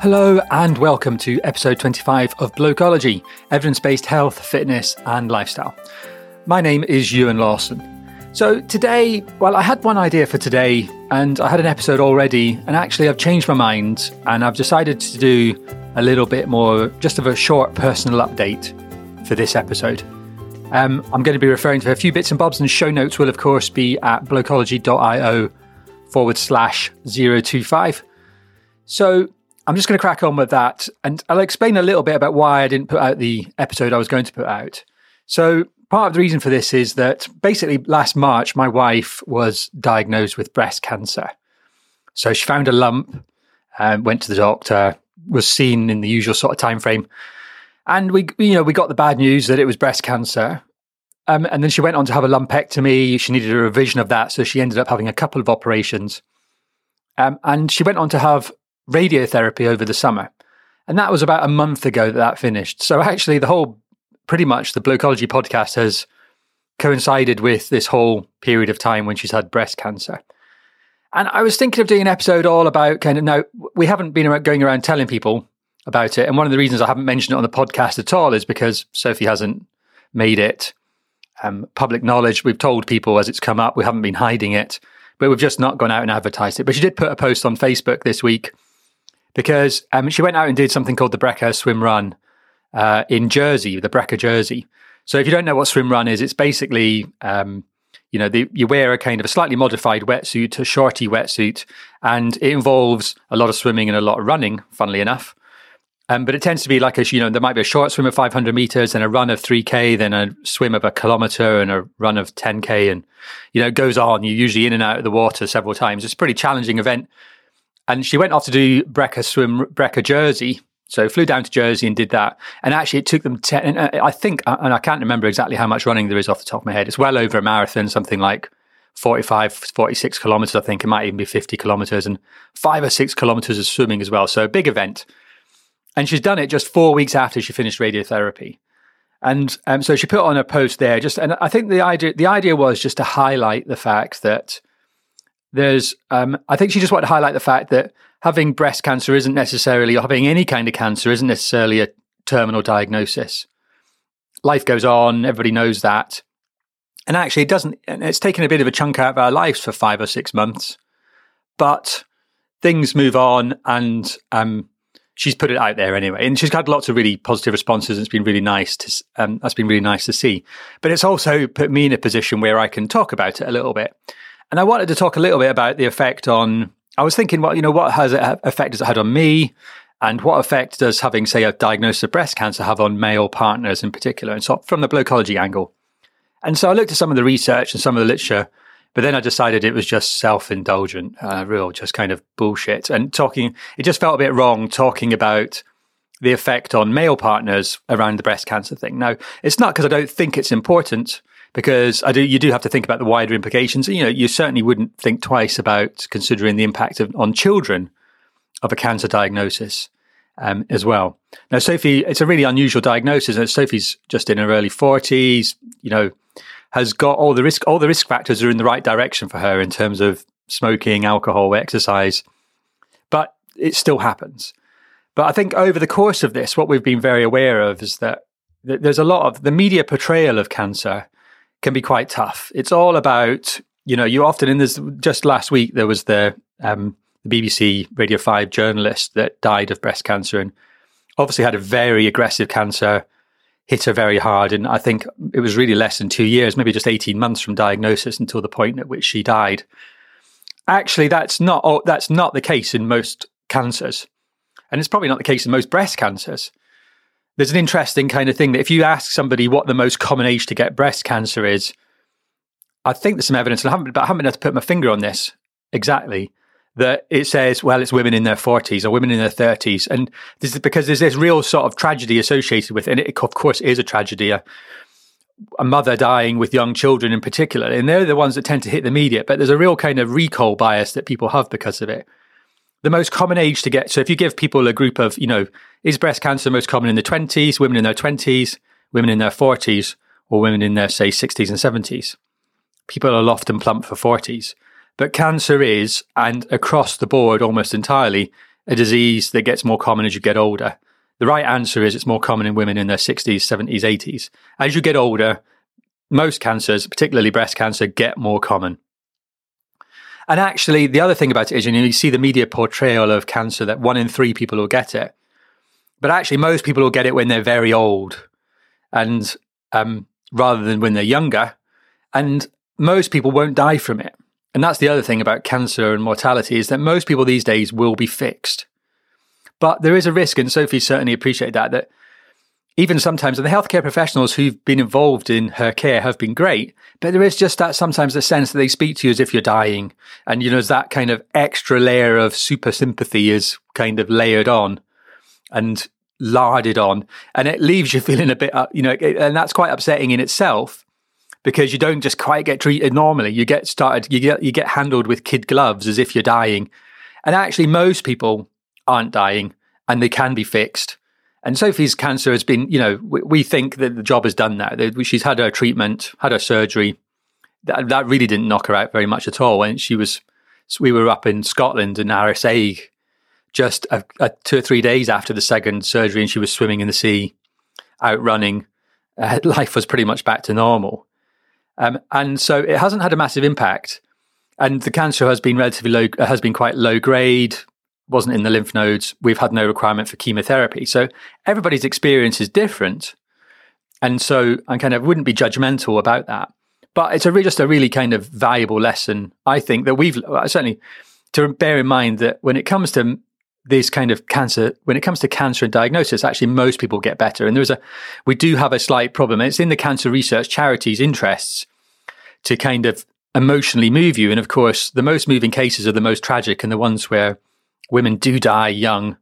Hello, and welcome to episode 25 of Blokology evidence based health, fitness, and lifestyle. My name is Ewan Lawson. So, today, well, I had one idea for today, and I had an episode already, and actually, I've changed my mind, and I've decided to do a little bit more, just of a short personal update for this episode. Um, I'm going to be referring to a few bits and bobs, and show notes will, of course, be at blokology.io forward slash 025. So, I'm just going to crack on with that. And I'll explain a little bit about why I didn't put out the episode I was going to put out. So, part of the reason for this is that basically last March, my wife was diagnosed with breast cancer. So, she found a lump, um, went to the doctor, was seen in the usual sort of time frame. And we, you know, we got the bad news that it was breast cancer. Um, and then she went on to have a lumpectomy. She needed a revision of that. So she ended up having a couple of operations. Um, and she went on to have radiotherapy over the summer. And that was about a month ago that that finished. So actually, the whole, pretty much the Blokology podcast has coincided with this whole period of time when she's had breast cancer. And I was thinking of doing an episode all about kind of now, we haven't been going around telling people about it. And one of the reasons I haven't mentioned it on the podcast at all is because Sophie hasn't made it um, public knowledge. We've told people as it's come up, we haven't been hiding it, but we've just not gone out and advertised it. But she did put a post on Facebook this week because um, she went out and did something called the Breca Swim Run uh, in Jersey, the Breca Jersey. So if you don't know what swim run is, it's basically um, you know the, you wear a kind of a slightly modified wetsuit, a shorty wetsuit, and it involves a lot of swimming and a lot of running. Funnily enough. Um, but it tends to be like a, you know, there might be a short swim of 500 meters and a run of 3K, then a swim of a kilometer and a run of 10K. And, you know, it goes on. You're usually in and out of the water several times. It's a pretty challenging event. And she went off to do Breca swim, Breca Jersey. So flew down to Jersey and did that. And actually, it took them 10, uh, I think, uh, and I can't remember exactly how much running there is off the top of my head. It's well over a marathon, something like 45, 46 kilometers, I think. It might even be 50 kilometers and five or six kilometers of swimming as well. So a big event. And she's done it just four weeks after she finished radiotherapy. And um, so she put on a post there, just, and I think the idea, the idea was just to highlight the fact that there's um, I think she just wanted to highlight the fact that having breast cancer isn't necessarily or having any kind of cancer isn't necessarily a terminal diagnosis. Life goes on, everybody knows that. And actually it doesn't it's taken a bit of a chunk out of our lives for five or six months. But things move on and um, she's put it out there anyway. And she's had lots of really positive responses. And it's been really nice to, um, that's been really nice to see. But it's also put me in a position where I can talk about it a little bit. And I wanted to talk a little bit about the effect on. I was thinking, what you know, what has it effect has it had on me, and what effect does having, say, a diagnosis of breast cancer have on male partners in particular, and so from the blokology angle. And so I looked at some of the research and some of the literature, but then I decided it was just self-indulgent, uh, real, just kind of bullshit. And talking, it just felt a bit wrong talking about the effect on male partners around the breast cancer thing. Now, it's not because I don't think it's important because I do you do have to think about the wider implications. You know, you certainly wouldn't think twice about considering the impact of, on children of a cancer diagnosis um, as well. Now, Sophie, it's a really unusual diagnosis. Sophie's just in her early forties. You know, has got all the risk all the risk factors are in the right direction for her in terms of smoking, alcohol, exercise, but it still happens. But I think over the course of this, what we've been very aware of is that there's a lot of the media portrayal of cancer can be quite tough. It's all about, you know, you often in this, just last week, there was the, um, the BBC Radio 5 journalist that died of breast cancer and obviously had a very aggressive cancer, hit her very hard. And I think it was really less than two years, maybe just 18 months from diagnosis until the point at which she died. Actually, that's not, that's not the case in most cancers. And it's probably not the case in most breast cancers there's an interesting kind of thing that if you ask somebody what the most common age to get breast cancer is, I think there's some evidence, and I haven't, but I haven't been able to put my finger on this exactly, that it says, well, it's women in their 40s or women in their 30s. And this is because there's this real sort of tragedy associated with it. And it, of course, is a tragedy. A, a mother dying with young children in particular. And they're the ones that tend to hit the media. But there's a real kind of recall bias that people have because of it the most common age to get. So if you give people a group of, you know, is breast cancer most common in the 20s, women in their 20s, women in their 40s, or women in their, say, 60s and 70s? People are often plump for 40s. But cancer is, and across the board almost entirely, a disease that gets more common as you get older? The right answer is it's more common in women in their 60s, 70s, 80s. As you get older, most cancers, particularly breast cancer, get more common. And actually, the other thing about it is, you know, you see the media portrayal of cancer that one in three people will get it. But actually, most people will get it when they're very old and um, rather than when they're younger. And most people won't die from it. And that's the other thing about cancer and mortality is that most people these days will be fixed. But there is a risk, and Sophie certainly appreciated that, that even sometimes, and the healthcare professionals who've been involved in her care have been great, but there is just that sometimes the sense that they speak to you as if you're dying. And, you know, that kind of extra layer of super sympathy is kind of layered on and larded on. And it leaves you feeling a bit, uh, you know, and that's quite upsetting in itself because you don't just quite get treated normally. You get started, you get, you get handled with kid gloves as if you're dying. And actually, most people aren't dying and they can be fixed. And Sophie's cancer has been, you know, we, we think that the job is done now. She's had her treatment, had her surgery. That, that really didn't knock her out very much at all. When she was, we were up in Scotland in Arisaig just a, a two or three days after the second surgery, and she was swimming in the sea, out running. Uh, life was pretty much back to normal. Um, and so it hasn't had a massive impact. And the cancer has been relatively low, has been quite low grade, wasn't in the lymph nodes. We've had no requirement for chemotherapy. So everybody's experience is different. And so I kind of wouldn't be judgmental about that. But it's a re- just a really kind of valuable lesson, I think, that we've uh, certainly to bear in mind that when it comes to this kind of cancer, when it comes to cancer and diagnosis, actually most people get better. And there's a, we do have a slight problem. It's in the cancer research charities' interests to kind of emotionally move you. And of course, the most moving cases are the most tragic and the ones where women do die young,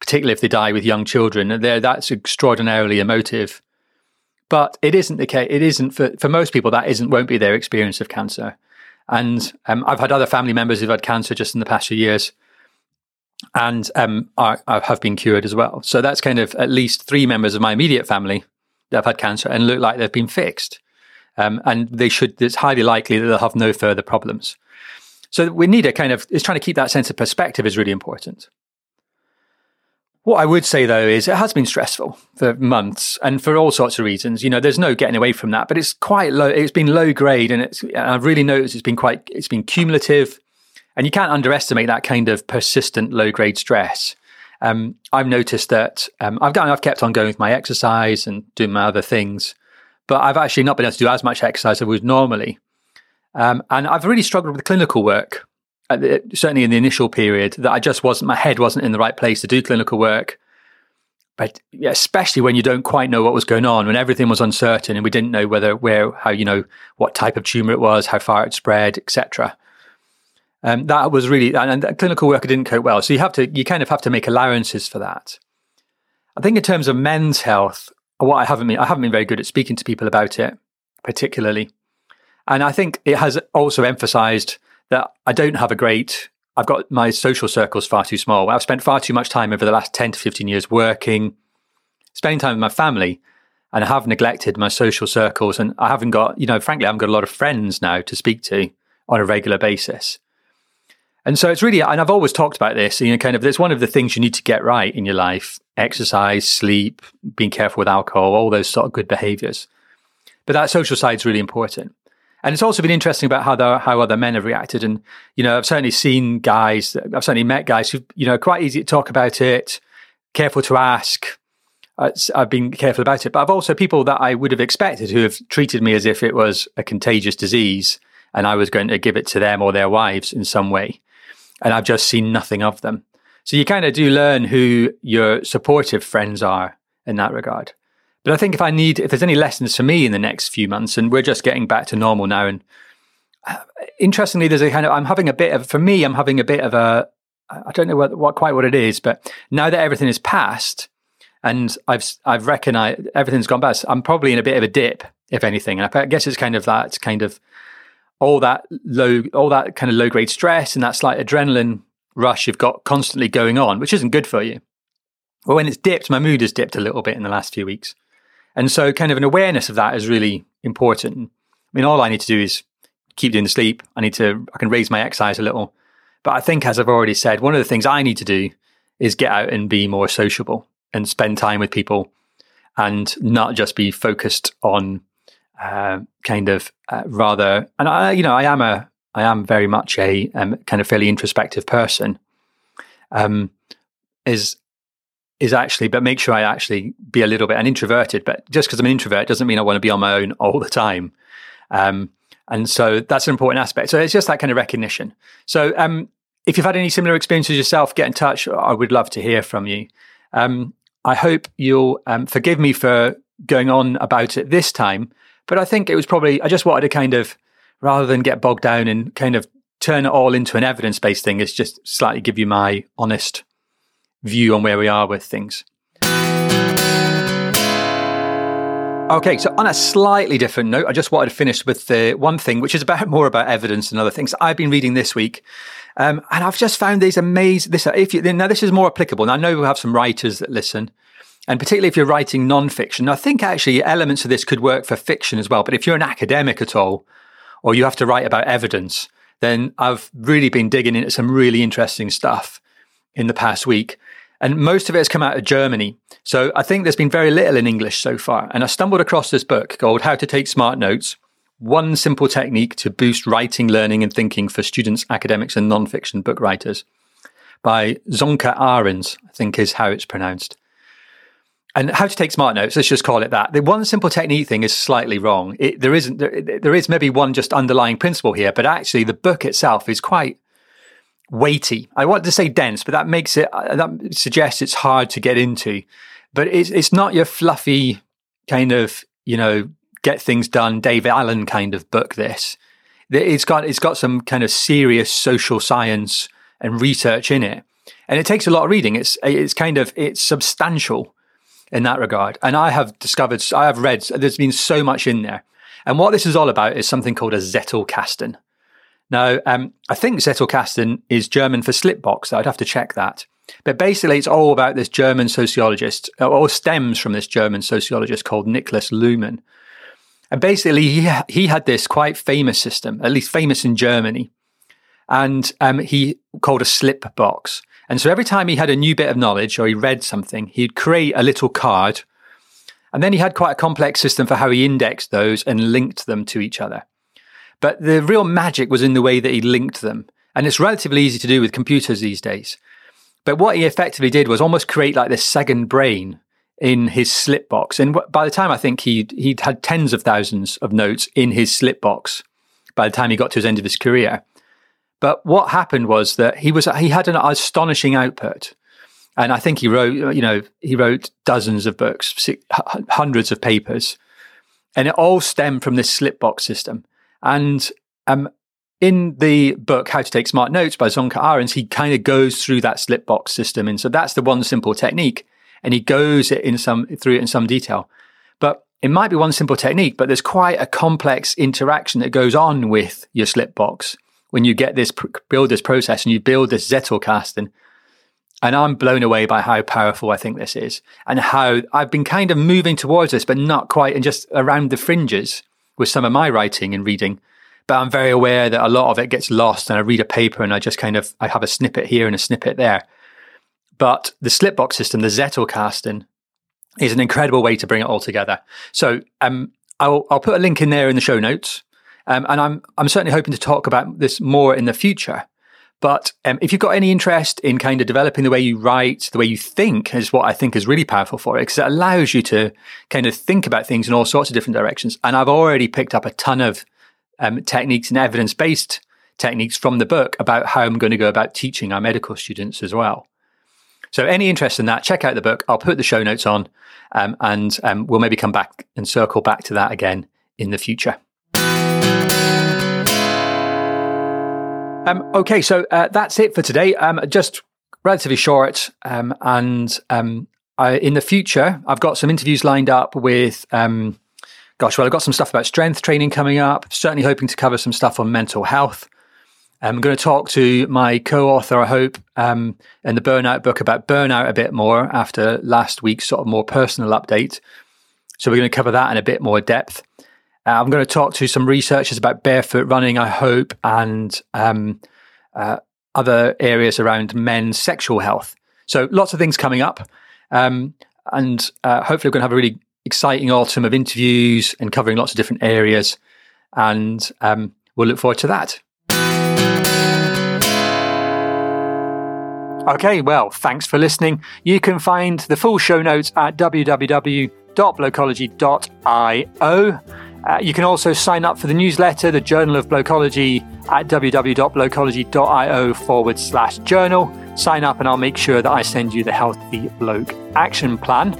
particularly if they die with young children. And that's extraordinarily emotive. But it isn't the case. It isn't for, for most people. That isn't won't be their experience of cancer. And um, I've had other family members who've had cancer just in the past few years, and um, are, have been cured as well. So that's kind of at least three members of my immediate family that have had cancer and look like they've been fixed. Um, and they should. It's highly likely that they'll have no further problems. So we need a kind of, is trying to keep that sense of perspective is really important. What I would say though is it has been stressful for months and for all sorts of reasons. You know, there's no getting away from that, but it's quite low. It's been low grade and it's, I've really noticed it's been quite, it's been cumulative and you can't underestimate that kind of persistent low grade stress. Um, I've noticed that um, I've, got, I've kept on going with my exercise and doing my other things, but I've actually not been able to do as much exercise as I would normally. Um, and I've really struggled with clinical work, certainly in the initial period, that I just wasn't, my head wasn't in the right place to do clinical work. But especially when you don't quite know what was going on, when everything was uncertain and we didn't know whether, where, how, you know, what type of tumor it was, how far it spread, etc. Um, that was really, and, and clinical work didn't cope well. So you have to, you kind of have to make allowances for that. I think in terms of men's health, what I haven't been, I haven't been very good at speaking to people about it, particularly. And I think it has also emphasized that I don't have a great, I've got my social circles far too small. I've spent far too much time over the last 10 to 15 years working, spending time with my family, and I have neglected my social circles. And I haven't got, you know, frankly, I haven't got a lot of friends now to speak to on a regular basis. And so it's really, and I've always talked about this, you know, kind of, there's one of the things you need to get right in your life exercise, sleep, being careful with alcohol, all those sort of good behaviors. But that social side is really important. And it's also been interesting about how the, how other men have reacted. And you know, I've certainly seen guys, I've certainly met guys who you know quite easy to talk about it, careful to ask. Uh, I've been careful about it, but I've also people that I would have expected who have treated me as if it was a contagious disease and I was going to give it to them or their wives in some way. And I've just seen nothing of them. So you kind of do learn who your supportive friends are in that regard. But I think if I need, if there's any lessons for me in the next few months, and we're just getting back to normal now, and uh, interestingly, there's a kind of, I'm having a bit of, for me, I'm having a bit of a, I don't know what, what quite what it is, but now that everything is past, and I've I've recognized everything's gone past, I'm probably in a bit of a dip, if anything, and I guess it's kind of that kind of all that low, all that kind of low grade stress and that slight adrenaline rush you've got constantly going on, which isn't good for you. Well, when it's dipped, my mood has dipped a little bit in the last few weeks. And so, kind of an awareness of that is really important. I mean, all I need to do is keep doing the sleep. I need to, I can raise my exercise a little. But I think, as I've already said, one of the things I need to do is get out and be more sociable and spend time with people and not just be focused on uh, kind of uh, rather and I you know I am a I am very much a um, kind of fairly introspective person um, is is actually but make sure I actually be a little bit an introverted but just because I'm an introvert doesn't mean I want to be on my own all the time. Um, and so that's an important aspect. So it's just that kind of recognition. So um, if you've had any similar experiences yourself get in touch. I would love to hear from you. Um, I hope you'll um, forgive me for going on about it this time, but I think it was probably, I just wanted to kind of, rather than get bogged down and kind of turn it all into an evidence based thing, is just slightly give you my honest view on where we are with things. Okay, so on a slightly different note, I just wanted to finish with the one thing, which is about more about evidence and other things I've been reading this week. Um, and I've just found these amazing. This, if you, now this is more applicable. And I know we have some writers that listen, and particularly if you're writing non-fiction. I think actually elements of this could work for fiction as well. But if you're an academic at all, or you have to write about evidence, then I've really been digging into some really interesting stuff in the past week. And most of it has come out of Germany. So I think there's been very little in English so far. And I stumbled across this book called How to Take Smart Notes one simple technique to boost writing, learning, and thinking for students, academics, and non-fiction book writers by Sönke Ahrens, I think is how it's pronounced. And how to take smart notes, let's just call it that. The one simple technique thing is slightly wrong. It, there isn't, there, there is maybe one just underlying principle here, but actually the book itself is quite weighty. I want to say dense, but that makes it, uh, that suggests it's hard to get into. But it's, it's not your fluffy kind of, you know, get things done, Dave Allen kind of book. This it's got it's got some kind of serious social science and research in it, and it takes a lot of reading. It's it's kind of it's substantial in that regard. And I have discovered, I have read, there's been so much in there. And what this is all about is something called a Zettelkasten. Now, um, I think Zettelkasten is German for slipbox. I'd have to check that. But basically, it's all about this German sociologist, or stems from this German sociologist called Niklas Luhmann, and basically, he, he had this quite famous system, at least famous in Germany. And um, he called a slip box. And so every time he had a new bit of knowledge or he read something, he'd create a little card. And then he had quite a complex system for how he indexed those and linked them to each other. But the real magic was in the way that he linked them. And it's relatively easy to do with computers these days. But what he effectively did was almost create like this second brain in his slip box. And by the time I think he'd, he'd had tens of thousands of notes in his slip box by the time he got to his end of his career. But what happened was that he was he had an astonishing output, and I think he wrote you know he wrote dozens of books, hundreds of papers, and it all stemmed from this slip box system. And um, in the book How to Take Smart Notes by Sönke Ahrens, he kind of goes through that slip box system, and so that's the one simple technique and he goes in some through it in some detail. But it might be one simple technique, but there's quite a complex interaction that goes on with your slip box when you get this build this process and you build this Zettelkasten. And I'm blown away by how powerful I think this is and how I've been kind of moving towards this, but not quite, and just around the fringes with some of my writing and reading. But I'm very aware that a lot of it gets lost and I read a paper and I just kind of, I have a snippet here and a snippet there. But the slipbox system, the Zettelkasten, is an incredible way to bring it all together. So um, I'll, I'll put a link in there in the show notes. Um, and I'm, I'm certainly hoping to talk about this more in the future. But um, if you've got any interest in kind of developing the way you write, the way you think is what I think is really powerful for it because it allows you to kind of think about things in all sorts of different directions. And I've already picked up a ton of um, techniques and evidence based techniques from the book about how I'm going to go about teaching our medical students as well. So, any interest in that, check out the book. I'll put the show notes on, um, and um, we'll maybe come back and circle back to that again in the future. Um, okay, so uh, that's it for today. Um, just relatively short, um, and um, I, in the future, I've got some interviews lined up with. gosh, well, I've got some stuff about strength training coming up. Certainly hoping to cover some stuff on mental health. I'm going to talk to my co-author, I hope, um, in the Burnout book about burnout a bit more after last week's sort of more personal update. So we're going to cover that in a bit more depth. Uh, I'm going to talk to some researchers about barefoot running, I hope, and um, uh, other areas around men's sexual health. So lots of things coming up. Um, and uh, hopefully, we're going to have a really exciting autumn of interviews and covering lots of different areas. And um, we'll look forward to that. Okay, well, thanks for listening. You can find the full show notes at www.blokology.io. Uh, you can also sign up for the newsletter, the Journal of Blokology, at www.blokology.io forward slash journal. Sign up and I'll make sure that I send you the Healthy Bloke Action Plan.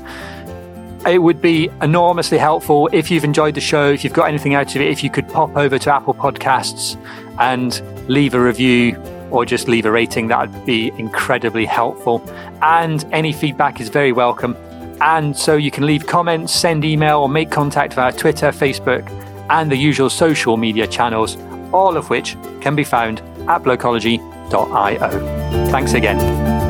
It would be enormously helpful if you've enjoyed the show, if you've got anything out of it, if you could pop over to Apple Podcasts and leave a review or just leave a rating. That would be incredibly helpful. And any feedback is very welcome. And so you can leave comments, send email, or make contact via Twitter, Facebook, and the usual social media channels, all of which can be found at blokology.io. Thanks again.